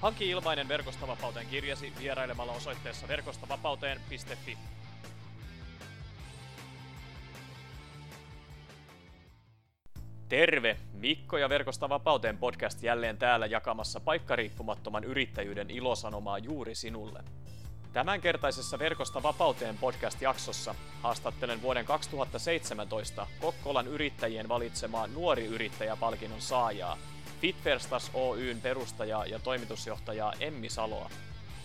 Hanki ilmainen Verkostavapauteen kirjasi vierailemalla osoitteessa verkostavapauteen.fi. Terve! Mikko ja Verkosta vapauteen podcast jälleen täällä jakamassa paikkariippumattoman yrittäjyyden ilosanomaa juuri sinulle. Tämänkertaisessa Verkosta vapauteen podcast-jaksossa haastattelen vuoden 2017 Kokkolan yrittäjien valitsemaa nuori yrittäjäpalkinnon saajaa, Fitverstas Oyn perustajaa ja toimitusjohtajaa Emmi Saloa.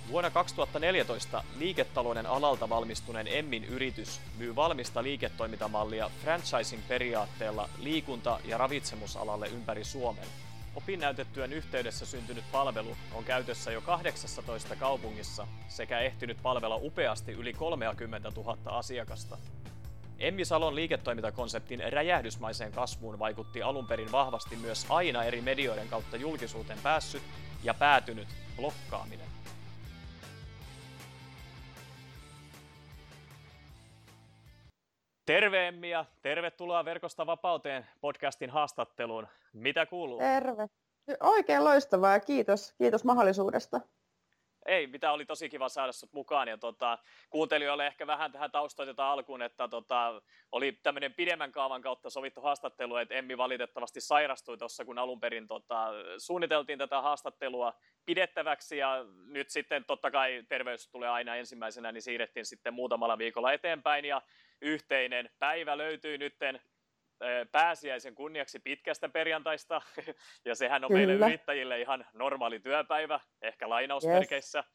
Vuonna 2014 liiketalouden alalta valmistuneen Emmin yritys myy valmista liiketoimintamallia franchising-periaatteella liikunta- ja ravitsemusalalle ympäri Suomen. Opinnäytetyön yhteydessä syntynyt palvelu on käytössä jo 18 kaupungissa sekä ehtinyt palvella upeasti yli 30 000 asiakasta. Emmi Salon liiketoimintakonseptin räjähdysmaiseen kasvuun vaikutti alun perin vahvasti myös aina eri medioiden kautta julkisuuteen päässyt ja päätynyt blokkaaminen. Terve Emmi ja tervetuloa Verkosta vapauteen podcastin haastatteluun. Mitä kuuluu? Terve. Oikein loistavaa ja kiitos, kiitos mahdollisuudesta. Ei, mitä oli tosi kiva saada sut mukaan. Ja tota, kuuntelijoille ehkä vähän tähän taustoitetaan alkuun, että tota, oli tämmöinen pidemmän kaavan kautta sovittu haastattelu, että Emmi valitettavasti sairastui tuossa, kun alun perin tota, suunniteltiin tätä haastattelua pidettäväksi ja nyt sitten totta kai terveys tulee aina ensimmäisenä, niin siirrettiin sitten muutamalla viikolla eteenpäin ja yhteinen päivä löytyy nytten pääsiäisen kunniaksi pitkästä perjantaista, ja sehän on Kyllä. meille yrittäjille ihan normaali työpäivä, ehkä lainausmerkeissä. Yes.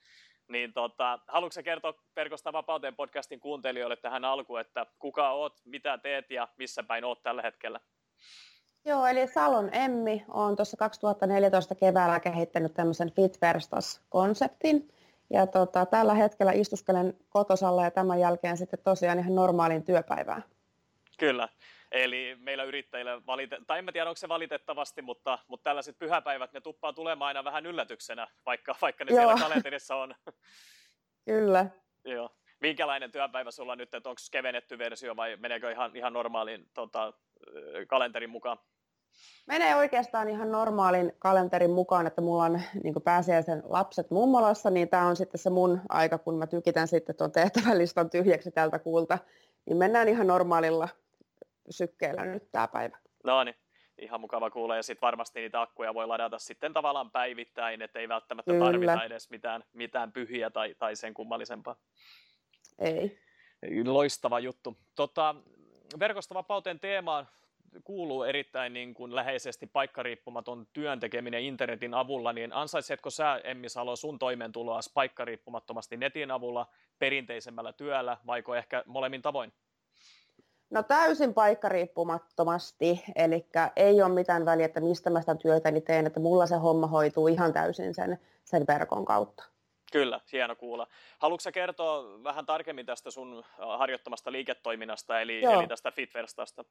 Niin tota, haluatko kertoa Perkosta vapauteen podcastin kuuntelijoille tähän alkuun, että kuka oot, mitä teet ja missä päin oot tällä hetkellä? Joo, eli Salon Emmi on tuossa 2014 keväällä kehittänyt tämmöisen Fit Verstas-konseptin. Ja tota, tällä hetkellä istuskelen kotosalla ja tämän jälkeen sitten tosiaan ihan normaalin työpäivään. Kyllä. Eli meillä yrittäjillä, valite- tai en mä tiedä onko se valitettavasti, mutta, mutta tällaiset pyhäpäivät, ne tuppaa tulemaan aina vähän yllätyksenä, vaikka, vaikka ne Joo. siellä kalenterissa on. Kyllä. Joo. Minkälainen työpäivä sulla nyt, että onko kevennetty versio vai meneekö ihan, ihan normaalin tota, kalenterin mukaan? Menee oikeastaan ihan normaalin kalenterin mukaan, että mulla on niin pääsiäisen lapset mummolassa, niin tämä on sitten se mun aika, kun mä tykitän sitten tuon tehtävälistan tyhjäksi tältä kuulta, niin mennään ihan normaalilla sykkeellä nyt tämä päivä. No niin, ihan mukava kuulla. Ja sitten varmasti niitä akkuja voi ladata sitten tavallaan päivittäin, että ei välttämättä Kyllä. tarvita edes mitään, mitään pyhiä tai, tai sen kummallisempaa. Ei. Loistava juttu. Tota, verkostovapauteen teemaan kuuluu erittäin niin kuin läheisesti paikkariippumaton työn tekeminen internetin avulla, niin ansaitsetko sä, Emmi Salo, sun toimeentuloa paikkariippumattomasti netin avulla perinteisemmällä työllä, vaiko ehkä molemmin tavoin? No täysin paikkariippumattomasti, eli ei ole mitään väliä, että mistä mä sitä työtäni teen, että mulla se homma hoituu ihan täysin sen, sen verkon kautta. Kyllä, hieno kuulla. Haluatko kertoa vähän tarkemmin tästä sun harjoittamasta liiketoiminnasta, eli, eli tästä Fitverstasta?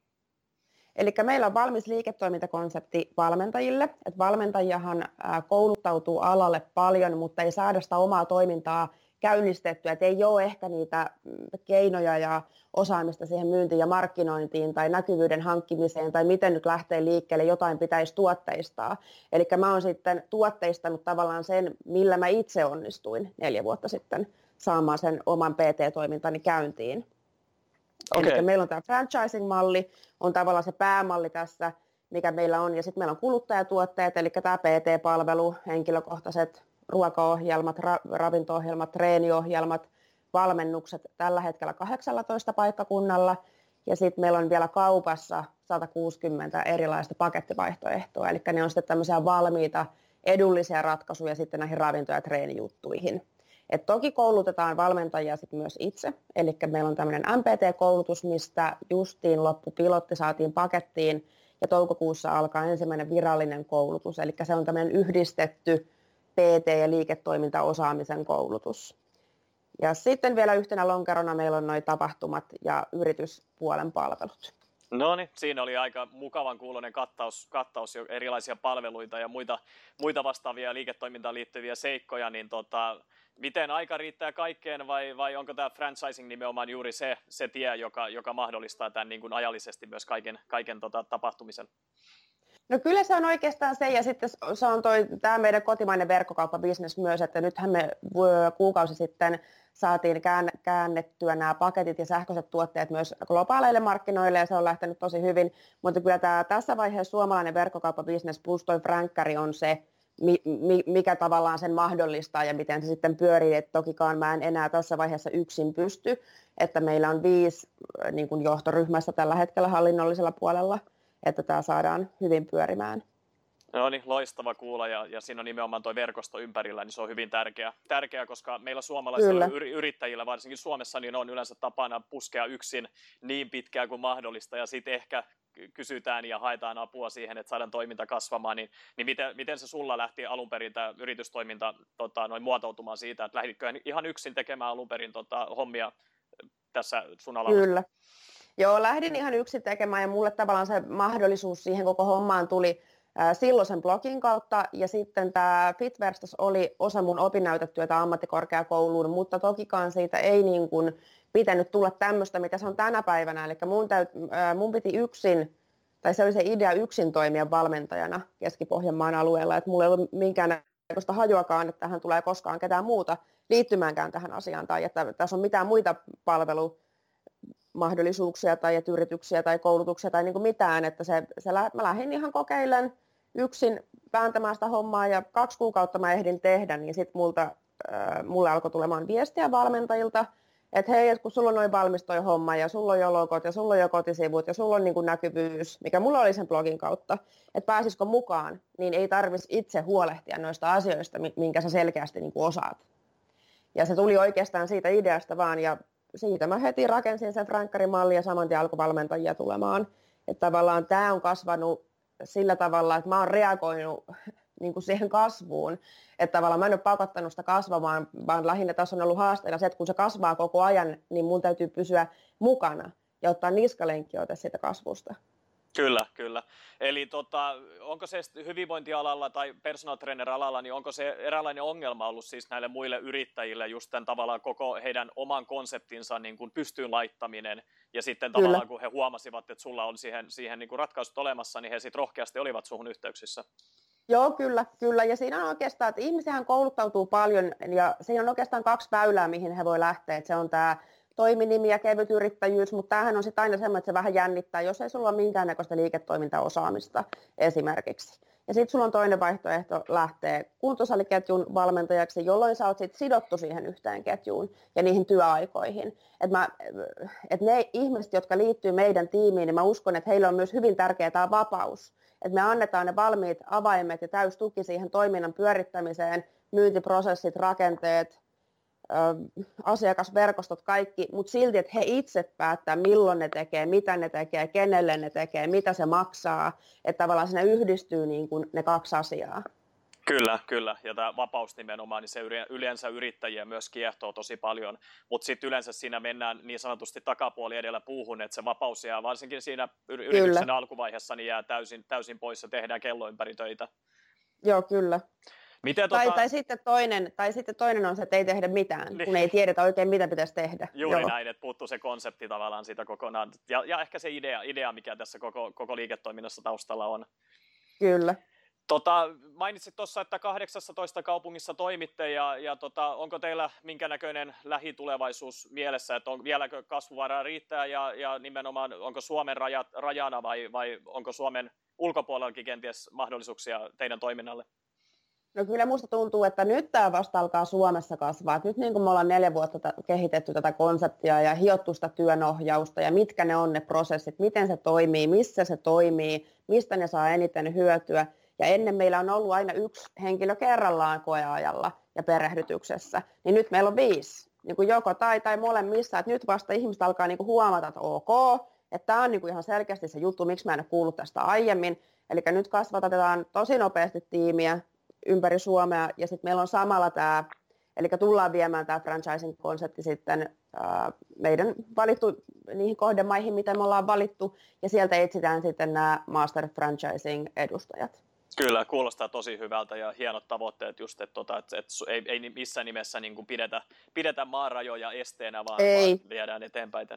Eli meillä on valmis liiketoimintakonsepti valmentajille. että valmentajahan kouluttautuu alalle paljon, mutta ei saada sitä omaa toimintaa käynnistettyä, että ei ole ehkä niitä mm, keinoja ja osaamista siihen myyntiin ja markkinointiin tai näkyvyyden hankkimiseen tai miten nyt lähtee liikkeelle, jotain pitäisi tuotteistaa. Eli mä oon sitten tuotteistanut tavallaan sen, millä mä itse onnistuin neljä vuotta sitten saamaan sen oman PT-toimintani käyntiin. Okay. Eli meillä on tämä franchising-malli, on tavallaan se päämalli tässä, mikä meillä on, ja sitten meillä on kuluttajatuotteet, eli tämä PT-palvelu, henkilökohtaiset ruokaohjelmat, ra- ravinto-ohjelmat, treeniohjelmat, valmennukset tällä hetkellä 18 paikkakunnalla. Ja sitten meillä on vielä kaupassa 160 erilaista pakettivaihtoehtoa, eli ne on sitten tämmöisiä valmiita edullisia ratkaisuja sitten näihin ravinto- ja treenijuttuihin. Et toki koulutetaan valmentajia sit myös itse, eli meillä on tämmöinen MPT-koulutus, mistä justiin loppu pilotti saatiin pakettiin, ja toukokuussa alkaa ensimmäinen virallinen koulutus, eli se on tämmöinen yhdistetty PT- ja liiketoimintaosaamisen koulutus. Ja sitten vielä yhtenä lonkerona meillä on noin tapahtumat ja yrityspuolen palvelut. No niin, siinä oli aika mukavan kuulonen kattaus, kattaus jo erilaisia palveluita ja muita, muita vastaavia liiketoimintaan liittyviä seikkoja, niin tota, miten aika riittää kaikkeen vai, vai onko tämä franchising nimenomaan juuri se, se tie, joka, joka mahdollistaa tämän niin kuin ajallisesti myös kaiken, kaiken tota, tapahtumisen? No kyllä se on oikeastaan se, ja sitten se on toi, tämä meidän kotimainen verkkokauppabisnes myös, että nythän me kuukausi sitten saatiin käännettyä nämä paketit ja sähköiset tuotteet myös globaaleille markkinoille, ja se on lähtenyt tosi hyvin, mutta kyllä tämä tässä vaiheessa suomalainen verkkokauppabisnes plus toi Frankkari on se, mikä tavallaan sen mahdollistaa ja miten se sitten pyörii. Et tokikaan mä en enää tässä vaiheessa yksin pysty, että meillä on viisi niin kuin johtoryhmässä tällä hetkellä hallinnollisella puolella – että tämä saadaan hyvin pyörimään. No niin, loistava kuulla ja, ja siinä on nimenomaan tuo verkosto ympärillä, niin se on hyvin tärkeä, tärkeä koska meillä suomalaisilla Kyllä. yrittäjillä, varsinkin Suomessa, niin on yleensä tapana puskea yksin niin pitkään kuin mahdollista ja sitten ehkä kysytään ja haetaan apua siihen, että saadaan toiminta kasvamaan, niin, niin miten, miten se sulla lähti alun perin tämä yritystoiminta tota, noin muotoutumaan siitä, että lähditkö ihan yksin tekemään alun perin tota, hommia tässä sun alalla? Kyllä. Joo, lähdin ihan yksin tekemään ja mulle tavallaan se mahdollisuus siihen koko hommaan tuli silloisen blogin kautta ja sitten tämä Fitverstas oli osa mun opinnäytetyötä ammattikorkeakouluun, mutta tokikaan siitä ei niin kuin pitänyt tulla tämmöistä, mitä se on tänä päivänä. Eli mun, täyt, mun piti yksin, tai se oli se idea yksin toimia valmentajana Keski-Pohjanmaan alueella, että mulla ei ollut minkäännäköistä hajuakaan, että tähän tulee koskaan ketään muuta liittymäänkään tähän asiaan, tai että tässä on mitään muita palvelu mahdollisuuksia tai että yrityksiä tai koulutuksia tai niin kuin mitään, että se, se, mä lähdin ihan kokeilen yksin vääntämään sitä hommaa ja kaksi kuukautta mä ehdin tehdä, niin sitten multa, äh, mulle alkoi tulemaan viestiä valmentajilta, että hei, että kun sulla on noin valmis toi homma ja sulla on jo logot ja sulla on jo kotisivut ja sulla on niin kuin näkyvyys, mikä mulla oli sen blogin kautta, että pääsisikö mukaan, niin ei tarvitsisi itse huolehtia noista asioista, minkä sä selkeästi niin kuin osaat. Ja se tuli oikeastaan siitä ideasta vaan ja siitä mä heti rakensin sen Frankkarin mallin ja saman tien alkoi valmentajia tulemaan. Että tavallaan tämä on kasvanut sillä tavalla, että mä oon reagoinut niin kuin siihen kasvuun. Että tavallaan mä en ole pakottanut sitä kasvamaan, vaan lähinnä tässä on ollut haasteena se, että kun se kasvaa koko ajan, niin mun täytyy pysyä mukana ja ottaa niskalenkki siitä kasvusta. Kyllä, kyllä. Eli tota, onko se hyvinvointialalla tai personal trainer alalla, niin onko se eräänlainen ongelma ollut siis näille muille yrittäjille just tämän tavallaan koko heidän oman konseptinsa niin kuin pystyyn laittaminen ja sitten kyllä. tavallaan kun he huomasivat, että sulla on siihen, siihen niin kuin ratkaisut olemassa, niin he sitten rohkeasti olivat suhun yhteyksissä? Joo, kyllä, kyllä. Ja siinä on oikeastaan, että ihmisihän kouluttautuu paljon ja siinä on oikeastaan kaksi väylää, mihin he voi lähteä. Että se on tämä toiminimi ja kevyt yrittäjyys, mutta tämähän on sitten aina semmoinen, että se vähän jännittää, jos ei sulla ole minkäännäköistä liiketoimintaosaamista esimerkiksi. Ja sitten sulla on toinen vaihtoehto lähteä kuntosaliketjun valmentajaksi, jolloin sä oot sit sidottu siihen yhteen ketjuun ja niihin työaikoihin. Et mä, et ne ihmiset, jotka liittyy meidän tiimiin, niin mä uskon, että heillä on myös hyvin tärkeää tämä vapaus. Että me annetaan ne valmiit avaimet ja täys tuki siihen toiminnan pyörittämiseen, myyntiprosessit, rakenteet, asiakasverkostot, kaikki, mutta silti, että he itse päättää, milloin ne tekee, mitä ne tekee, kenelle ne tekee, mitä se maksaa, että tavallaan siinä yhdistyy niin kuin ne kaksi asiaa. Kyllä, kyllä. Ja tämä vapaus nimenomaan, niin se yleensä yrittäjiä myös kiehtoo tosi paljon, mutta sitten yleensä siinä mennään niin sanotusti takapuoli edellä puuhun, että se vapaus jää varsinkin siinä yrityksen kyllä. alkuvaiheessa niin jää täysin, täysin pois ja tehdään kello ympäri töitä. Joo, kyllä. Miten, tai, tota... tai, sitten toinen, tai sitten toinen on se, että ei tehdä mitään, niin. kun ei tiedetä oikein, mitä pitäisi tehdä. Juuri Joo. näin, että puuttuu se konsepti tavallaan siitä kokonaan. Ja, ja ehkä se idea, idea, mikä tässä koko, koko liiketoiminnassa taustalla on. Kyllä. Tota, mainitsit tuossa, että 18 kaupungissa toimitte ja, ja tota, onko teillä minkä näköinen lähitulevaisuus mielessä, että on, vieläkö kasvuvaraa riittää ja, ja nimenomaan onko Suomen rajat, rajana vai, vai onko Suomen ulkopuolellakin kenties mahdollisuuksia teidän toiminnalle? No kyllä musta tuntuu, että nyt tämä vasta alkaa Suomessa kasvaa. Nyt niin kuin me ollaan neljä vuotta t- kehitetty tätä konseptia ja hiottu sitä työnohjausta ja mitkä ne on ne prosessit, miten se toimii, missä se toimii, mistä ne saa eniten hyötyä. Ja ennen meillä on ollut aina yksi henkilö kerrallaan koeajalla ja perehdytyksessä, niin nyt meillä on viisi. Niin kuin joko tai tai molemmissa, että nyt vasta ihmiset alkaa niin kuin huomata, että ok, että tämä on niin kuin ihan selkeästi se juttu, miksi mä en ole kuullut tästä aiemmin. Eli nyt kasvatetaan tosi nopeasti tiimiä, ympäri Suomea. Ja sitten meillä on samalla tämä Eli tullaan viemään tämä franchising-konsepti sitten ää, meidän valittu niihin kohdemaihin, mitä me ollaan valittu, ja sieltä etsitään sitten nämä master franchising-edustajat. Kyllä, kuulostaa tosi hyvältä ja hienot tavoitteet just, että, tota, että, että ei, ei missään nimessä niin kuin pidetä, pidetä maarajoja esteenä, vaan, ei. vaan viedään eteenpäin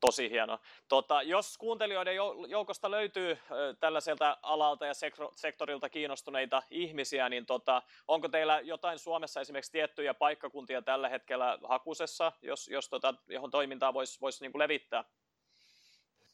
tosi hieno. Tota, jos kuuntelijoiden joukosta löytyy tällaiselta alalta ja sektorilta kiinnostuneita ihmisiä, niin tota, onko teillä jotain Suomessa esimerkiksi tiettyjä paikkakuntia tällä hetkellä hakusessa, jos, jos tota, johon toimintaa voisi vois niinku levittää?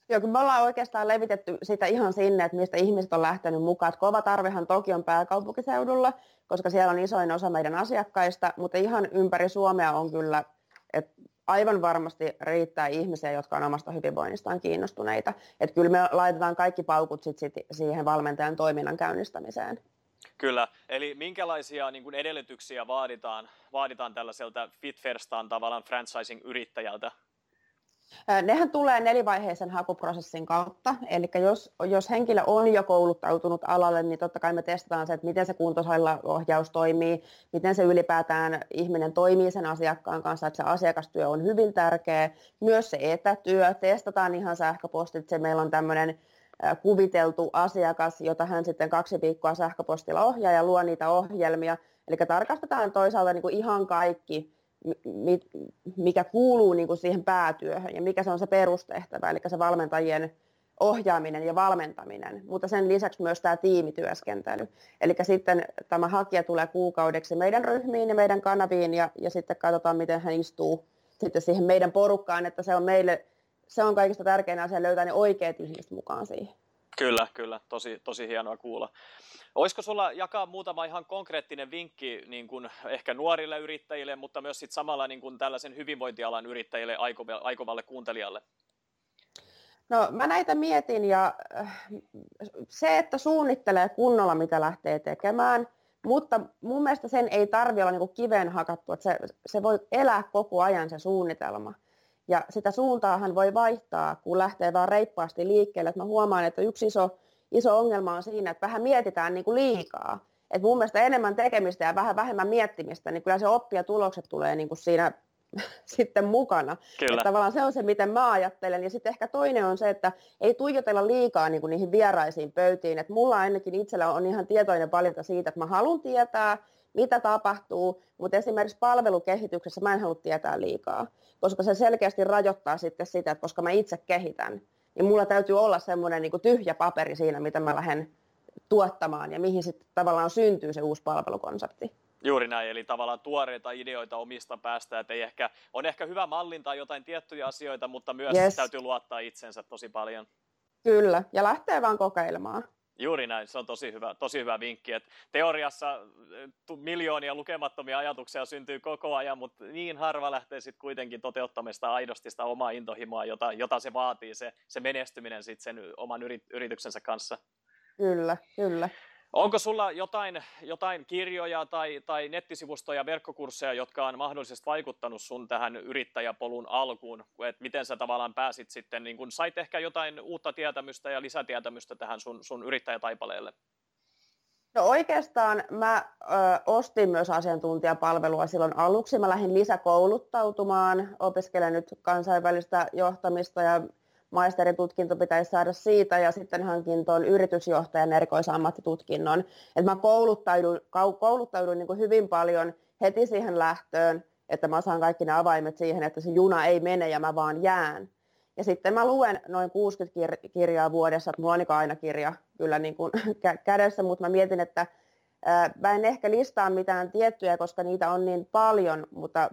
Joo, kun me ollaan oikeastaan levitetty sitä ihan sinne, että mistä ihmiset on lähtenyt mukaan. Että kova tarvehan toki on pääkaupunkiseudulla, koska siellä on isoin osa meidän asiakkaista, mutta ihan ympäri Suomea on kyllä, että aivan varmasti riittää ihmisiä, jotka on omasta hyvinvoinnistaan kiinnostuneita. Että kyllä me laitetaan kaikki paukut sit, sit siihen valmentajan toiminnan käynnistämiseen. Kyllä, eli minkälaisia niin kuin edellytyksiä vaaditaan, vaaditaan tällaiselta Fit Firstaan tavallaan franchising-yrittäjältä Nehän tulee nelivaiheisen hakuprosessin kautta, eli jos, jos henkilö on jo kouluttautunut alalle, niin totta kai me testataan se, että miten se ohjaus toimii, miten se ylipäätään ihminen toimii sen asiakkaan kanssa, että se asiakastyö on hyvin tärkeä. Myös se etätyö, testataan ihan sähköpostit, meillä on tämmöinen kuviteltu asiakas, jota hän sitten kaksi viikkoa sähköpostilla ohjaa ja luo niitä ohjelmia. Eli tarkastetaan toisaalta niin kuin ihan kaikki mikä kuuluu niin kuin siihen päätyöhön ja mikä se on se perustehtävä, eli se valmentajien ohjaaminen ja valmentaminen, mutta sen lisäksi myös tämä tiimityöskentely. Eli sitten tämä hakija tulee kuukaudeksi meidän ryhmiin ja meidän kanaviin ja, ja sitten katsotaan, miten hän istuu sitten siihen meidän porukkaan, että se on meille, se on kaikista tärkein asia löytää ne oikeat ihmiset mukaan siihen. Kyllä, kyllä. Tosi, tosi hienoa kuulla. Olisiko sulla jakaa muutama ihan konkreettinen vinkki niin kuin ehkä nuorille yrittäjille, mutta myös sit samalla niin kuin tällaisen hyvinvointialan yrittäjille aikovalle kuuntelijalle? No mä näitä mietin ja äh, se, että suunnittelee kunnolla, mitä lähtee tekemään, mutta mun mielestä sen ei tarvi olla niin kiveen hakattu, että se, se voi elää koko ajan se suunnitelma. Ja sitä suuntaahan voi vaihtaa, kun lähtee vaan reippaasti liikkeelle. Että mä huomaan, että yksi iso iso ongelma on siinä, että vähän mietitään niin kuin liikaa. Et mun mielestä enemmän tekemistä ja vähän vähemmän miettimistä, niin kyllä se oppi ja tulokset tulee niin kuin siinä sitten mukana. Kyllä. Että tavallaan se on se, miten mä ajattelen. Ja sitten ehkä toinen on se, että ei tuijotella liikaa niin kuin niihin vieraisiin pöytiin. Että mulla ainakin itsellä on ihan tietoinen valinta siitä, että mä haluan tietää, mitä tapahtuu, mutta esimerkiksi palvelukehityksessä mä en halua tietää liikaa, koska se selkeästi rajoittaa sitten sitä, että koska mä itse kehitän, niin mulla täytyy olla semmoinen niin tyhjä paperi siinä, mitä mä lähden tuottamaan ja mihin sitten tavallaan syntyy se uusi palvelukonsepti. Juuri näin, eli tavallaan tuoreita ideoita omista päästä, että ei ehkä, on ehkä hyvä mallintaa jotain tiettyjä asioita, mutta myös yes. täytyy luottaa itsensä tosi paljon. Kyllä, ja lähtee vaan kokeilemaan. Juuri näin, se on tosi hyvä, tosi hyvä vinkki. Että teoriassa miljoonia lukemattomia ajatuksia syntyy koko ajan, mutta niin harva lähtee sitten kuitenkin toteuttamista aidosti sitä omaa intohimoa, jota, jota se vaatii, se, se menestyminen sitten sen oman yrityksensä kanssa. Kyllä, kyllä. Onko sulla jotain, jotain kirjoja tai, tai nettisivustoja, verkkokursseja, jotka on mahdollisesti vaikuttanut sun tähän yrittäjäpolun alkuun? että miten sä tavallaan pääsit sitten, niin kun sait ehkä jotain uutta tietämystä ja lisätietämystä tähän sun, sun yrittäjätaipaleelle? No oikeastaan mä ö, ostin myös asiantuntijapalvelua silloin aluksi. Mä lähdin lisäkouluttautumaan, opiskelen nyt kansainvälistä johtamista ja maisteritutkinto pitäisi saada siitä ja sitten hankin tuon yritysjohtajan erikoisammattitutkinnon. Et mä kouluttauduin, kouluttauduin niin kuin hyvin paljon heti siihen lähtöön, että mä saan kaikki ne avaimet siihen, että se juna ei mene ja mä vaan jään. Ja sitten mä luen noin 60 kir- kirjaa vuodessa, että mulla on aina kirja kyllä niin kuin kädessä, mutta mä mietin, että Mä en ehkä listaa mitään tiettyjä, koska niitä on niin paljon, mutta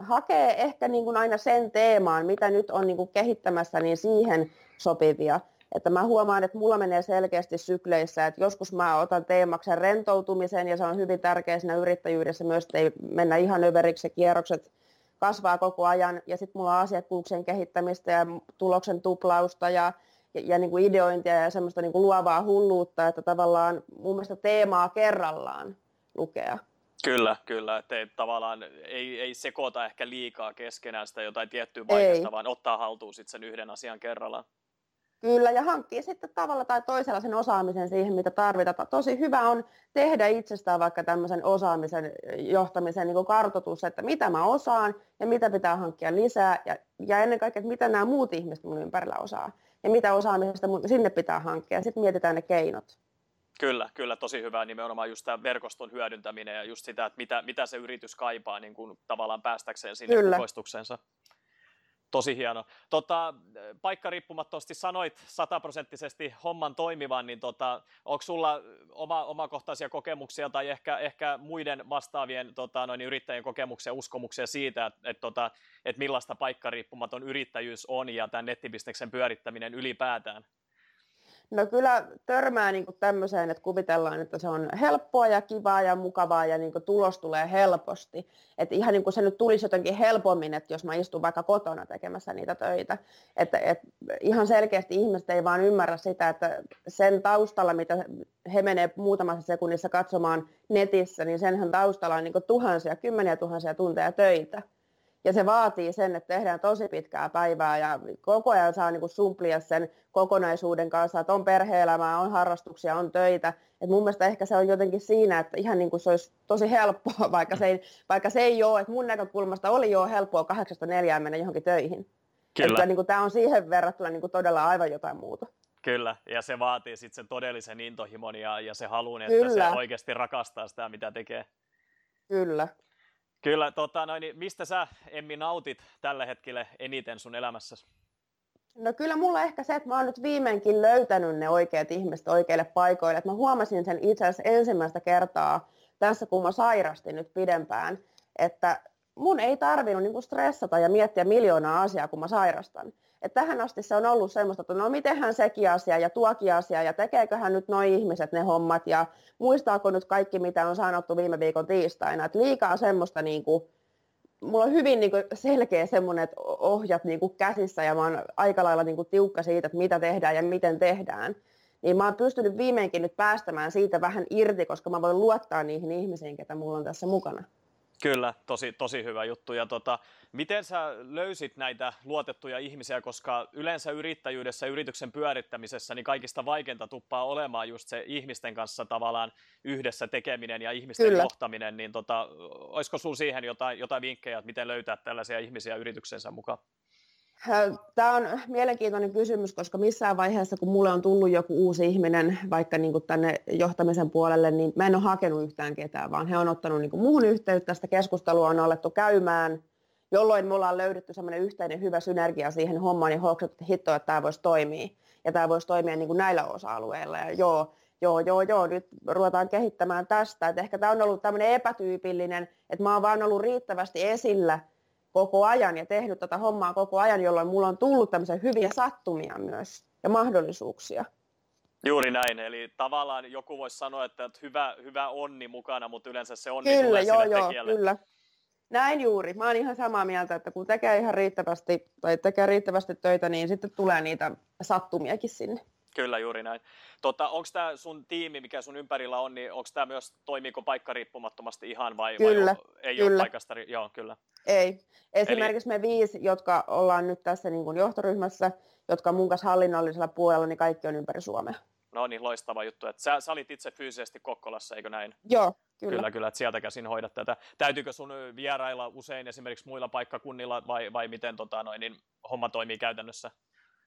hakee ehkä niin kuin aina sen teemaan, mitä nyt on niin kuin kehittämässä, niin siihen sopivia. Että mä huomaan, että mulla menee selkeästi sykleissä, että joskus mä otan teemaksi rentoutumisen ja se on hyvin tärkeä siinä yrittäjyydessä myös, että ei mennä ihan överiksi ja kierrokset kasvaa koko ajan. Ja sitten mulla on asiakkuuksien kehittämistä ja tuloksen tuplausta ja ja, ja niin kuin ideointia ja semmoista niin kuin luovaa hulluutta, että tavallaan mun mielestä teemaa kerrallaan lukea. Kyllä, kyllä, että ei, tavallaan ei, ei sekoita ehkä liikaa keskenään sitä jotain tiettyä vaikeasta, vaan ottaa haltuun sitten sen yhden asian kerrallaan. Kyllä, ja hankkii sitten tavalla tai toisella sen osaamisen siihen, mitä tarvitaan. Tosi hyvä on tehdä itsestään vaikka tämmöisen osaamisen johtamisen niin kartoitus, että mitä mä osaan ja mitä pitää hankkia lisää ja, ja ennen kaikkea, että mitä nämä muut ihmiset mun ympärillä osaa ja mitä osaamista sinne pitää hankkia ja sitten mietitään ne keinot. Kyllä, kyllä, tosi hyvä nimenomaan just tämä verkoston hyödyntäminen ja just sitä, että mitä, mitä se yritys kaipaa niin kuin tavallaan päästäkseen sinne Kyllä. kukoistuksensa. Tosi hieno. Tota, paikka riippumattomasti sanoit sataprosenttisesti homman toimivan, niin tota, onko sulla oma, omakohtaisia kokemuksia tai ehkä, ehkä muiden vastaavien tota, noin yrittäjien kokemuksia, uskomuksia siitä, että et, tota, et millaista paikkariippumaton yrittäjyys on ja tämän nettibisneksen pyörittäminen ylipäätään? No kyllä törmää niin tämmöiseen, että kuvitellaan, että se on helppoa ja kivaa ja mukavaa ja niin tulos tulee helposti. Että ihan niin kuin se nyt tulisi jotenkin helpommin, että jos mä istun vaikka kotona tekemässä niitä töitä. Että, että ihan selkeästi ihmiset ei vaan ymmärrä sitä, että sen taustalla, mitä he menee muutamassa sekunnissa katsomaan netissä, niin senhän taustalla on niin tuhansia, kymmeniä tuhansia tunteja töitä. Ja se vaatii sen, että tehdään tosi pitkää päivää ja koko ajan saa niin kuin sumplia sen kokonaisuuden kanssa, että on perhe-elämää, on harrastuksia, on töitä. Et mun mielestä ehkä se on jotenkin siinä, että ihan niin kuin se olisi tosi helppoa, vaikka se ei, vaikka se ei ole, että mun näkökulmasta oli jo helppoa kahdeksasta neljään mennä johonkin töihin. Kyllä. Että niin kuin, tämä on siihen verrattuna niin kuin todella aivan jotain muuta. Kyllä, ja se vaatii sitten sen todellisen intohimon ja, ja se halun, että Kyllä. se oikeasti rakastaa sitä, mitä tekee. Kyllä. Kyllä, tota, noin, niin mistä sä, Emmi, nautit tällä hetkellä eniten sun elämässäsi? No kyllä mulla ehkä se, että mä oon nyt viimeinkin löytänyt ne oikeat ihmiset oikeille paikoille. Että mä huomasin sen itse asiassa ensimmäistä kertaa tässä, kun mä sairastin nyt pidempään, että mun ei tarvinnut niin stressata ja miettiä miljoonaa asiaa, kun mä sairastan. Et tähän asti se on ollut semmoista, että no mitenhän sekin asia ja tuokin asia ja tekeeköhän nyt nuo ihmiset ne hommat ja muistaako nyt kaikki, mitä on sanottu viime viikon tiistaina. Et liikaa semmoista niin kuin, mulla on hyvin niin kuin selkeä semmoinen, että ohjat niin kuin käsissä ja mä oon aika lailla niin kuin tiukka siitä, että mitä tehdään ja miten tehdään. Niin mä oon pystynyt viimeinkin nyt päästämään siitä vähän irti, koska mä voin luottaa niihin ihmisiin, ketä mulla on tässä mukana. Kyllä, tosi, tosi hyvä juttu. Ja tota, miten sä löysit näitä luotettuja ihmisiä, koska yleensä yrittäjyydessä ja yrityksen pyörittämisessä niin kaikista vaikeinta tuppaa olemaan just se ihmisten kanssa tavallaan yhdessä tekeminen ja ihmisten Kyllä. johtaminen, niin tota, olisiko sinulla siihen jotain, jotain vinkkejä, että miten löytää tällaisia ihmisiä yrityksensä mukaan? Tämä on mielenkiintoinen kysymys, koska missään vaiheessa, kun mulle on tullut joku uusi ihminen vaikka niin kuin tänne johtamisen puolelle, niin mä en ole hakenut yhtään ketään, vaan he on ottanut niin kuin muuhun yhteyttä, sitä keskustelua on alettu käymään, jolloin me ollaan löydetty semmoinen yhteinen hyvä synergia siihen hommaan, niin hoksattu, että hitto, että tämä voisi toimia. Ja tämä voisi toimia niin kuin näillä osa-alueilla. Ja joo, joo, joo, joo, nyt ruvetaan kehittämään tästä. Et ehkä tämä on ollut tämmöinen epätyypillinen, että mä oon vaan ollut riittävästi esillä – koko ajan ja tehnyt tätä hommaa koko ajan, jolloin mulla on tullut tämmöisiä hyviä sattumia myös ja mahdollisuuksia. Juuri näin, eli tavallaan joku voisi sanoa, että hyvä, hyvä onni mukana, mutta yleensä se onni kyllä, tulee joo, joo, tekijälle. Kyllä, näin juuri. Mä oon ihan samaa mieltä, että kun tekee ihan riittävästi tai tekee riittävästi töitä, niin sitten tulee niitä sattumiakin sinne. Kyllä, juuri näin. Tota, onko tämä sun tiimi, mikä sun ympärillä on, niin onko tämä myös, toimiiko paikka riippumattomasti ihan vai, kyllä, vai ei kyllä. ole paikasta? Joo, kyllä. Ei. Esimerkiksi Eli... me viisi, jotka ollaan nyt tässä niin kuin johtoryhmässä, jotka mun kanssa hallinnollisella puolella, niin kaikki on ympäri Suomea. No niin, loistava juttu. Että sä, sä olit itse fyysisesti Kokkolassa, eikö näin? Joo, kyllä. Kyllä, kyllä, että sieltä käsin hoidat tätä. Täytyykö sun vierailla usein esimerkiksi muilla paikkakunnilla vai, vai miten tota, noin, niin homma toimii käytännössä?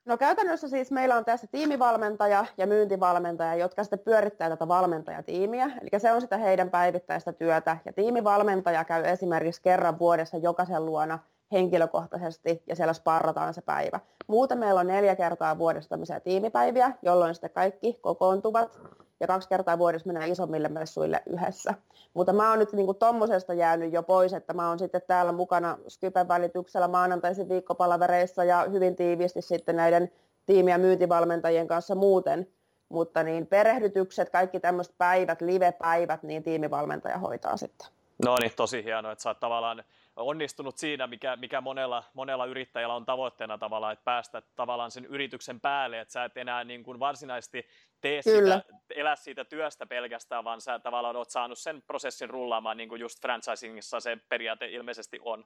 No käytännössä siis meillä on tässä tiimivalmentaja ja myyntivalmentaja, jotka sitten pyörittää tätä valmentajatiimiä. Eli se on sitä heidän päivittäistä työtä. Ja tiimivalmentaja käy esimerkiksi kerran vuodessa jokaisen luona henkilökohtaisesti ja siellä sparrataan se päivä. Muuten meillä on neljä kertaa vuodessa tämmöisiä tiimipäiviä, jolloin sitten kaikki kokoontuvat ja kaksi kertaa vuodessa mennään isommille messuille yhdessä. Mutta mä oon nyt niin tuommoisesta jäänyt jo pois, että mä oon sitten täällä mukana Skypen välityksellä maanantaisin viikkopalavereissa ja hyvin tiiviisti sitten näiden tiimi- ja myyntivalmentajien kanssa muuten. Mutta niin perehdytykset, kaikki tämmöiset päivät, live-päivät, niin tiimivalmentaja hoitaa sitten. No niin, tosi hienoa, että sä oot tavallaan onnistunut siinä, mikä, mikä monella, monella yrittäjällä on tavoitteena tavallaan, että päästä tavallaan sen yrityksen päälle, että sä et enää niin kuin varsinaisesti tee Kyllä. sitä, elä siitä työstä pelkästään, vaan sä tavallaan oot saanut sen prosessin rullaamaan, niin kuin just franchisingissa se periaate ilmeisesti on.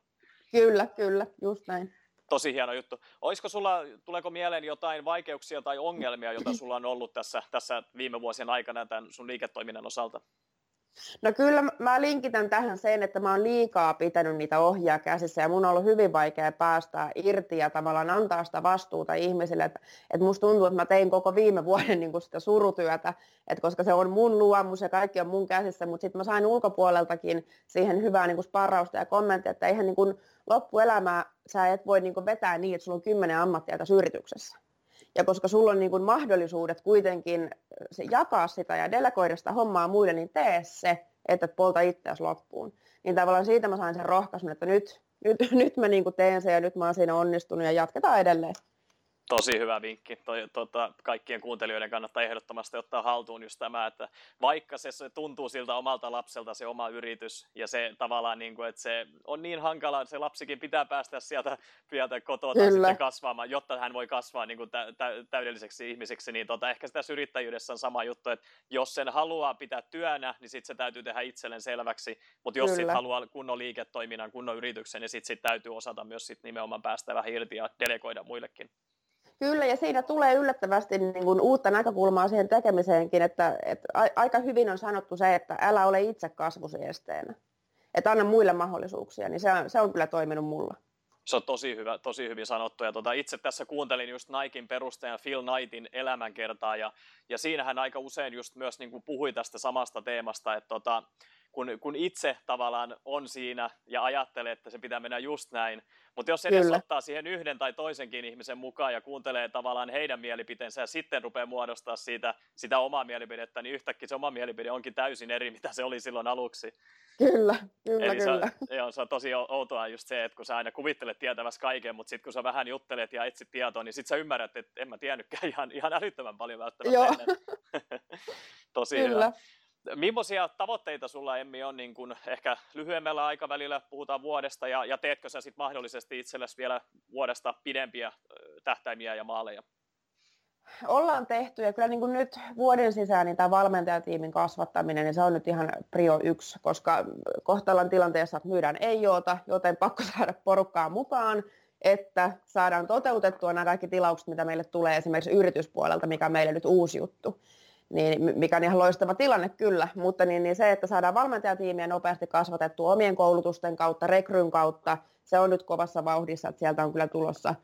Kyllä, kyllä, just näin. tosi hieno juttu. Olisiko sulla, tuleeko mieleen jotain vaikeuksia tai ongelmia, joita sulla on ollut tässä, tässä viime vuosien aikana tämän sun liiketoiminnan osalta? No kyllä mä linkitän tähän sen, että mä oon liikaa pitänyt niitä ohjaa käsissä ja mun on ollut hyvin vaikea päästä irti ja tavallaan antaa sitä vastuuta ihmisille. Että, että musta tuntuu, että mä tein koko viime vuoden niin sitä surutyötä, että koska se on mun luomus ja kaikki on mun käsissä, mutta sitten mä sain ulkopuoleltakin siihen hyvää niin sparrausta ja kommenttia, että eihän niin kuin loppuelämää sä et voi niin vetää niin, että sulla on kymmenen ammattia tässä yrityksessä. Ja koska sulla on niin kuin mahdollisuudet kuitenkin se, jakaa sitä ja delegoida sitä hommaa muille, niin tee se, että et polta itseäsi loppuun. Niin tavallaan siitä mä sain sen rohkaisun, että nyt, nyt, nyt mä niin kuin teen sen ja nyt mä oon siinä onnistunut ja jatketaan edelleen. Tosi hyvä vinkki. Toi, tota, kaikkien kuuntelijoiden kannattaa ehdottomasti ottaa haltuun just tämä, että vaikka se, se tuntuu siltä omalta lapselta se oma yritys ja se tavallaan, niin kuin, että se on niin hankala, että se lapsikin pitää päästä sieltä, sieltä kotoa sitten kasvaamaan, jotta hän voi kasvaa niin kuin tä, tä, täydelliseksi ihmiseksi, niin tota, ehkä tässä yrittäjyydessä on sama juttu, että jos sen haluaa pitää työnä, niin sitten se täytyy tehdä itselleen selväksi, mutta jos sitten haluaa kunnon liiketoiminnan, kunnon yrityksen, niin sitten sit täytyy osata myös sit nimenomaan päästä vähän irti ja delegoida muillekin. Kyllä, ja siinä tulee yllättävästi niin kuin uutta näkökulmaa siihen tekemiseenkin, että, että aika hyvin on sanottu se, että älä ole itse kasvusi esteenä. Että anna muille mahdollisuuksia, niin se on, se on kyllä toiminut mulla. Se on tosi, hyvä, tosi hyvin sanottu. Ja tota, itse tässä kuuntelin just Nikein perustajan Phil Knightin elämänkertaa, ja, ja siinähän aika usein just myös niin kuin puhui tästä samasta teemasta, että tota, kun, kun itse tavallaan on siinä ja ajattelee, että se pitää mennä just näin, mutta jos edes Kyllä. ottaa siihen yhden tai toisenkin ihmisen mukaan ja kuuntelee tavallaan heidän mielipiteensä ja sitten rupeaa muodostaa siitä, sitä omaa mielipidettä, niin yhtäkkiä se oma mielipide onkin täysin eri, mitä se oli silloin aluksi. Kyllä, kyllä, Eli kyllä. Se, joo, se on tosi outoa just se, että kun sä aina kuvittelet tietävässä kaiken, mutta sitten kun sä vähän juttelet ja etsit tietoa, niin sitten sä ymmärrät, että en mä tiennytkään ihan, ihan älyttömän paljon välttämättä joo. tosi kyllä. hyvä. Millaisia tavoitteita sulla Emmi on niin kun ehkä lyhyemmällä aikavälillä, puhutaan vuodesta, ja, ja teetkö sä sitten mahdollisesti itsellesi vielä vuodesta pidempiä tähtäimiä ja maaleja? Ollaan tehty ja kyllä niin kuin nyt vuoden sisään niin tämä valmentajatiimin kasvattaminen, niin se on nyt ihan prio yksi, koska kohtallan tilanteessa myydään ei joota, joten pakko saada porukkaa mukaan, että saadaan toteutettua nämä kaikki tilaukset, mitä meille tulee esimerkiksi yrityspuolelta, mikä on meille nyt uusi juttu niin, mikä on ihan loistava tilanne kyllä, mutta niin, niin se, että saadaan valmentajatiimiä nopeasti kasvatettua omien koulutusten kautta, rekryn kautta, se on nyt kovassa vauhdissa, että sieltä on kyllä tulossa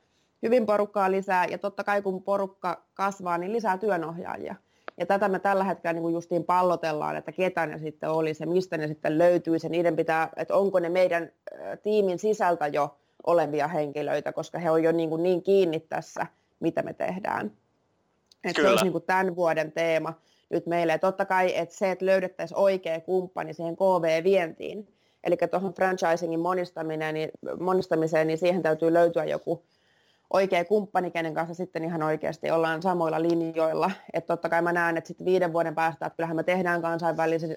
hyvin porukkaa lisää, ja totta kai kun porukka kasvaa, niin lisää työnohjaajia. Ja tätä me tällä hetkellä niin justiin pallotellaan, että ketä ne sitten olisi ja mistä ne sitten löytyisi. Niiden pitää, että onko ne meidän tiimin sisältä jo olevia henkilöitä, koska he on jo niin, kuin niin kiinni tässä, mitä me tehdään. Että se olisi niin kuin tämän vuoden teema nyt meille. Ja totta kai, että se, että löydettäisiin oikea kumppani siihen KV-vientiin, eli tuohon franchisingin monistaminen, niin, monistamiseen, niin siihen täytyy löytyä joku oikea kumppani, kenen kanssa sitten ihan oikeasti ollaan samoilla linjoilla. Että totta kai mä näen, että sitten viiden vuoden päästä, että kyllähän me tehdään kansainvälisiä,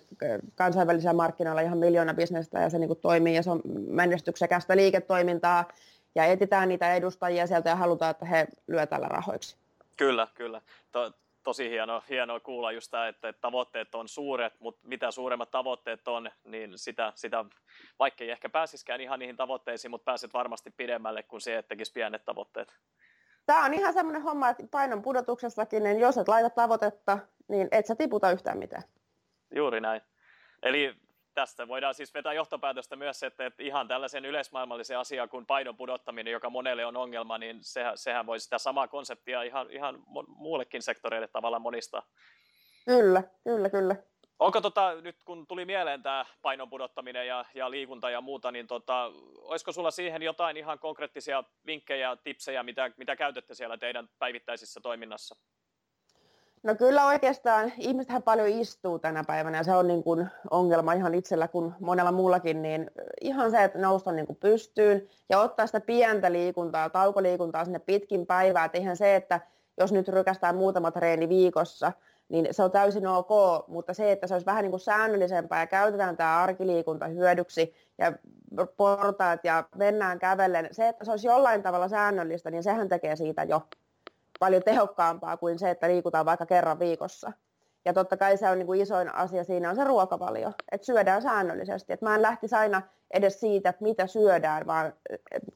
kansainvälisillä markkinoilla ihan miljoona bisnestä ja se niin kuin toimii ja se on menestyksekästä liiketoimintaa ja etsitään niitä edustajia sieltä ja halutaan, että he lyö tällä rahoiksi. Kyllä, kyllä. To, tosi hieno, hieno kuulla just tämä, että, että tavoitteet on suuret, mutta mitä suuremmat tavoitteet on, niin sitä, sitä vaikka ei ehkä pääsiskään ihan niihin tavoitteisiin, mutta pääset varmasti pidemmälle kuin se, että tekisi pienet tavoitteet. Tämä on ihan semmoinen homma, että painon pudotuksessakin, niin jos et laita tavoitetta, niin et sä tiputa yhtään mitään. Juuri näin. Eli tästä voidaan siis vetää johtopäätöstä myös, että, että ihan tällaisen yleismaailmallisen asian kuin painon pudottaminen, joka monelle on ongelma, niin sehän, sehän voi sitä samaa konseptia ihan, ihan muullekin sektoreille tavallaan monista. Kyllä, kyllä, kyllä. Onko tota, nyt kun tuli mieleen tämä painon pudottaminen ja, ja liikunta ja muuta, niin tota, olisiko sulla siihen jotain ihan konkreettisia vinkkejä, tipsejä, mitä, mitä käytätte siellä teidän päivittäisissä toiminnassa? No kyllä oikeastaan ihmistähän paljon istuu tänä päivänä ja se on niin kuin ongelma ihan itsellä kuin monella muullakin, niin ihan se, että nousta niin kuin pystyyn ja ottaa sitä pientä liikuntaa, taukoliikuntaa sinne pitkin päivää, että ihan se, että jos nyt rykästään muutama treeni viikossa, niin se on täysin ok, mutta se, että se olisi vähän niin kuin säännöllisempää ja käytetään tämä arkiliikunta hyödyksi ja portaat ja mennään kävellen, se, että se olisi jollain tavalla säännöllistä, niin sehän tekee siitä jo paljon tehokkaampaa kuin se, että liikutaan vaikka kerran viikossa. Ja totta kai se on niin kuin isoin asia siinä on se ruokavalio, että syödään säännöllisesti. Et mä en lähtisi aina edes siitä, että mitä syödään, vaan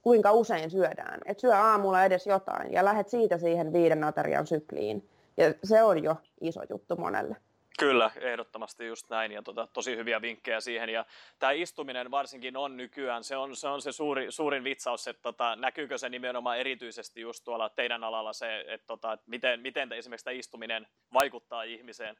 kuinka usein syödään. Et syö aamulla edes jotain ja lähdet siitä siihen viiden aterian sykliin. Ja se on jo iso juttu monelle. Kyllä, ehdottomasti just näin ja tota, tosi hyviä vinkkejä siihen. Ja tämä istuminen varsinkin on nykyään, se on se, on se suuri, suurin vitsaus, että tota, näkyykö se nimenomaan erityisesti just tuolla teidän alalla se, että tota, että miten, miten esimerkiksi tämä istuminen vaikuttaa ihmiseen?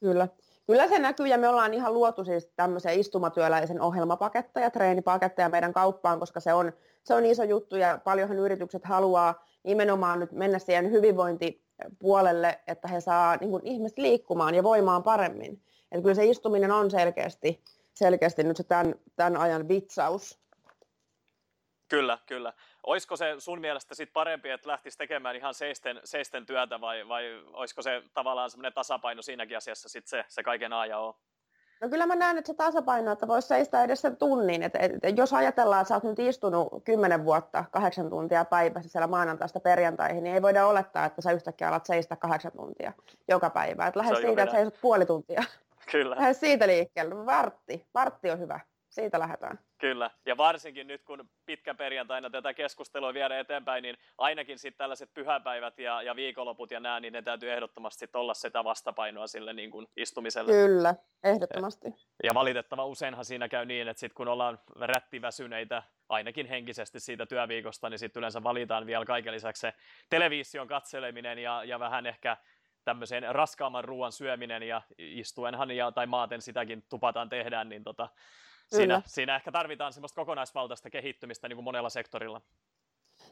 Kyllä. Kyllä se näkyy ja me ollaan ihan luotu siis tämmöisen istumatyöläisen ohjelmapaketteja, treenipaketteja meidän kauppaan, koska se on, se on iso juttu ja paljonhan yritykset haluaa nimenomaan nyt mennä siihen hyvinvointi puolelle, että he saa niin kuin, ihmiset liikkumaan ja voimaan paremmin. Että kyllä se istuminen on selkeästi, selkeästi nyt se tämän, tämän ajan vitsaus. Kyllä, kyllä. Olisiko se sun mielestä sit parempi, että lähtisi tekemään ihan seisten, seisten työtä vai, vai olisiko se tavallaan semmoinen tasapaino siinäkin asiassa sit se, se kaiken A ja O? No kyllä mä näen, että se tasapaino, että voisi seistä edes sen tunnin. Että, että jos ajatellaan, että sä oot nyt istunut kymmenen vuotta, kahdeksan tuntia päivässä siellä maanantaista perjantaihin, niin ei voida olettaa, että sä yhtäkkiä alat seistä kahdeksan tuntia joka päivä. Että lähes siitä, että seisot puoli tuntia. Kyllä. Lähes siitä liikkeelle. Vartti. Vartti on hyvä. Siitä lähdetään. Kyllä, ja varsinkin nyt kun pitkä perjantaina tätä keskustelua viedä eteenpäin, niin ainakin sitten tällaiset pyhäpäivät ja, ja viikonloput ja nämä, niin ne täytyy ehdottomasti olla sitä vastapainoa sille niin kuin istumiselle. Kyllä, ehdottomasti. Ja valitettava useinhan siinä käy niin, että sitten kun ollaan rättiväsyneitä, ainakin henkisesti siitä työviikosta, niin sitten yleensä valitaan vielä kaiken lisäksi se television katseleminen ja, ja vähän ehkä tämmöiseen raskaamman ruoan syöminen ja istuenhan ja, tai maaten sitäkin tupataan tehdään, niin tota, siinä, siinä ehkä tarvitaan semmoista kokonaisvaltaista kehittymistä niin kuin monella sektorilla.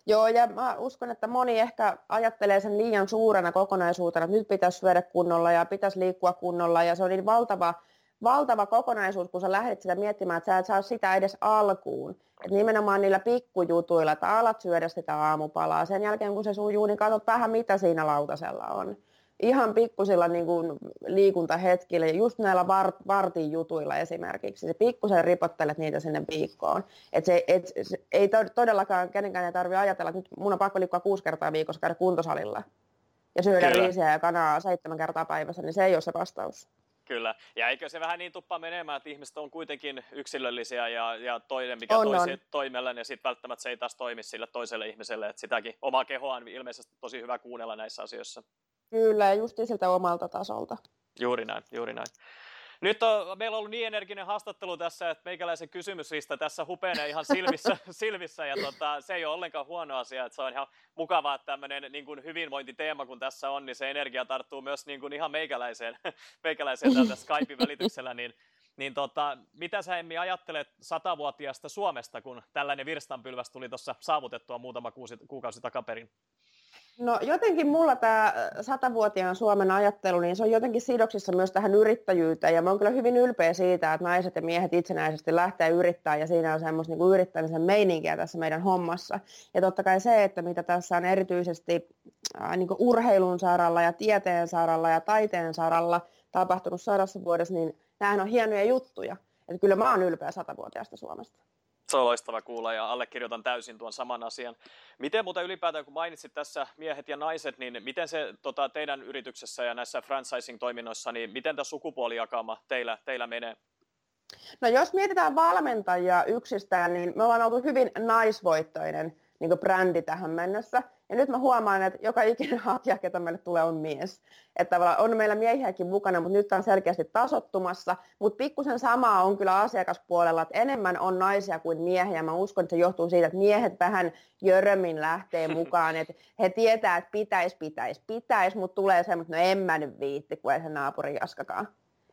Joo, ja mä uskon, että moni ehkä ajattelee sen liian suurena kokonaisuutena, että nyt pitäisi syödä kunnolla ja pitäisi liikkua kunnolla, ja se on niin valtava, valtava kokonaisuus, kun sä lähdet sitä miettimään, että sä et saa sitä edes alkuun. Et nimenomaan niillä pikkujutuilla, että alat syödä sitä aamupalaa. Sen jälkeen, kun se sujuu, niin katsot vähän, mitä siinä lautasella on ihan pikkusilla niin kuin liikuntahetkillä, just näillä var, vartin jutuilla esimerkiksi, se pikkusen ripottelet niitä sinne viikkoon. Et se, et, se, ei todellakaan kenenkään ei tarvitse ajatella, että nyt mun on pakko liikkua kuusi kertaa viikossa käydä kuntosalilla ja syödä Kyllä. riisiä ja kanaa seitsemän kertaa päivässä, niin se ei ole se vastaus. Kyllä, ja eikö se vähän niin tuppa menemään, että ihmiset on kuitenkin yksilöllisiä ja, ja toinen mikä on, toisi, on. toimelle, niin sitten välttämättä se ei taas toimi sille toiselle ihmiselle, että sitäkin omaa kehoa on ilmeisesti tosi hyvä kuunnella näissä asioissa. Kyllä, ja just siltä omalta tasolta. Juuri näin, juuri näin. Nyt on, meillä on ollut niin energinen haastattelu tässä, että meikäläisen kysymyslista tässä hupenee ihan silmissä, silmissä ja tota, se ei ole ollenkaan huono asia, että se on ihan mukavaa, että tämmöinen niin kuin hyvinvointiteema kun tässä on, niin se energia tarttuu myös niin kuin ihan meikäläiseen, meikäläiseen tältä Skypein välityksellä, niin niin tota, mitä sä Emmi ajattelet satavuotiaasta Suomesta, kun tällainen virstanpylväs tuli tuossa saavutettua muutama kuusi, kuukausi takaperin? No jotenkin mulla tämä satavuotiaan Suomen ajattelu, niin se on jotenkin sidoksissa myös tähän yrittäjyyteen. Ja mä oon kyllä hyvin ylpeä siitä, että naiset ja miehet itsenäisesti lähtee yrittää ja siinä on semmoista niin yrittämisen meininkiä tässä meidän hommassa. Ja totta kai se, että mitä tässä on erityisesti äh, niin urheilun saralla ja tieteen saralla ja taiteen saralla tapahtunut sadassa vuodessa, niin nämähän on hienoja juttuja. Että kyllä mä oon ylpeä satavuotiaasta Suomesta. Se on loistava kuulla ja allekirjoitan täysin tuon saman asian. Miten muuten ylipäätään, kun mainitsit tässä miehet ja naiset, niin miten se tota, teidän yrityksessä ja näissä franchising-toiminnoissa, niin miten tämä sukupuolijakama teillä, teillä menee? No jos mietitään valmentajia yksistään, niin me ollaan oltu hyvin naisvoittoinen niin brändi tähän mennessä. Ja nyt mä huomaan, että joka ikinen hakija, ketä meille tulee, on mies. Että on meillä miehiäkin mukana, mutta nyt on selkeästi tasottumassa. Mutta pikkusen samaa on kyllä asiakaspuolella, että enemmän on naisia kuin miehiä. Mä uskon, että se johtuu siitä, että miehet vähän jörömin lähtee mukaan. Että he tietää, että pitäisi, pitäisi, pitäisi, mutta tulee semmoista, no en mä nyt viitti, kun ei se naapuri jaskakaan.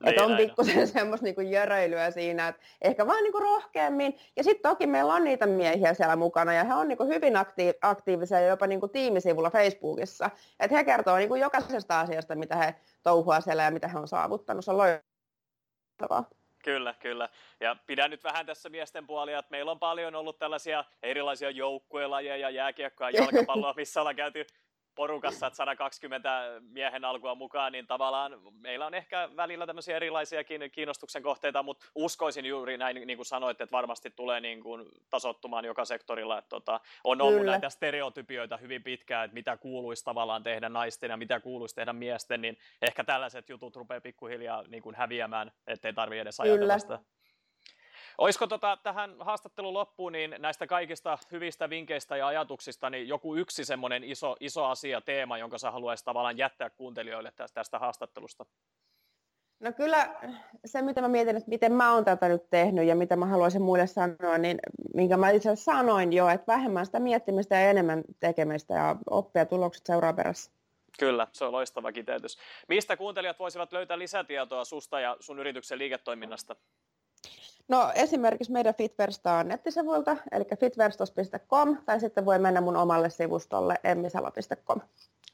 Että on pikkusen semmoista niinku jöröilyä siinä, että ehkä vaan niinku rohkeammin. Ja sitten toki meillä on niitä miehiä siellä mukana ja he on niinku hyvin aktiiv- aktiivisia jopa niinku tiimisivulla Facebookissa. Että he kertoo niinku jokaisesta asiasta, mitä he touhua siellä ja mitä he on saavuttanut. Se on loistavaa. Kyllä, kyllä. Ja pidän nyt vähän tässä miesten puolia, että meillä on paljon ollut tällaisia erilaisia joukkuelajeja, jääkiekkoa, jalkapalloa, missä ollaan käyty porukassa, että 120 miehen alkua mukaan, niin tavallaan meillä on ehkä välillä tämmöisiä erilaisiakin kiinnostuksen kohteita, mutta uskoisin juuri näin, niin kuin sanoit, että varmasti tulee niin kuin tasottumaan joka sektorilla. Että tota, on ollut Kyllä. näitä stereotypioita hyvin pitkään, että mitä kuuluisi tavallaan tehdä naisten ja mitä kuuluisi tehdä miesten, niin ehkä tällaiset jutut rupeaa pikkuhiljaa niin kuin häviämään, ettei tarvitse edes ajatella Kyllä. sitä. Olisiko tota, tähän haastattelun loppuun niin näistä kaikista hyvistä vinkkeistä ja ajatuksista niin joku yksi semmoinen iso, iso asia, teema, jonka sä haluaisit tavallaan jättää kuuntelijoille tästä, tästä haastattelusta? No kyllä se, mitä mä mietin, että miten mä oon tätä nyt tehnyt ja mitä mä haluaisin muille sanoa, niin minkä mä itse sanoin jo, että vähemmän sitä miettimistä ja enemmän tekemistä ja oppia tulokset seuraa perässä. Kyllä, se on loistava kiteytys. Mistä kuuntelijat voisivat löytää lisätietoa susta ja sun yrityksen liiketoiminnasta? No esimerkiksi meidän Fitverstaan nettisivuilta, eli fitverstos.com, tai sitten voi mennä mun omalle sivustolle emmisalo.com.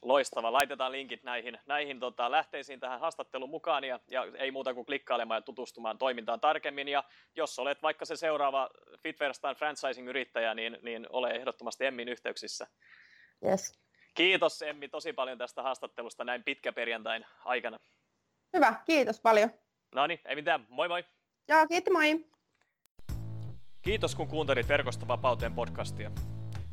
Loistava. Laitetaan linkit näihin, näihin tota, lähteisiin tähän haastattelun mukaan ja, ja ei muuta kuin klikkailemaan ja tutustumaan toimintaan tarkemmin. Ja jos olet vaikka se seuraava Fitverstaan franchising-yrittäjä, niin, niin ole ehdottomasti Emmin yhteyksissä. Yes. Kiitos Emmi tosi paljon tästä haastattelusta näin pitkä perjantain aikana. Hyvä, kiitos paljon. No niin, ei mitään. Moi moi. Kiitos moi. Kiitos kun kuuntelit Verkosta vapauteen podcastia.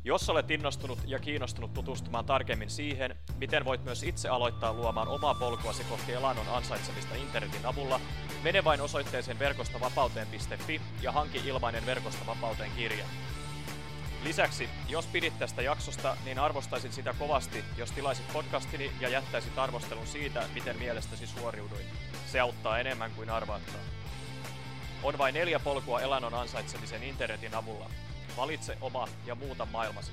Jos olet innostunut ja kiinnostunut tutustumaan tarkemmin siihen, miten voit myös itse aloittaa luomaan omaa polkuasi kohti elannon ansaitsemista internetin avulla, mene vain osoitteeseen verkostavapauteen.fi ja hanki ilmainen Verkosta vapauteen kirja. Lisäksi, jos pidit tästä jaksosta, niin arvostaisin sitä kovasti, jos tilaisit podcastini ja jättäisit arvostelun siitä, miten mielestäsi suoriuduin. Se auttaa enemmän kuin arvaatkaan. On vain neljä polkua elannon ansaitsemisen internetin avulla. Valitse oma ja muuta maailmasi.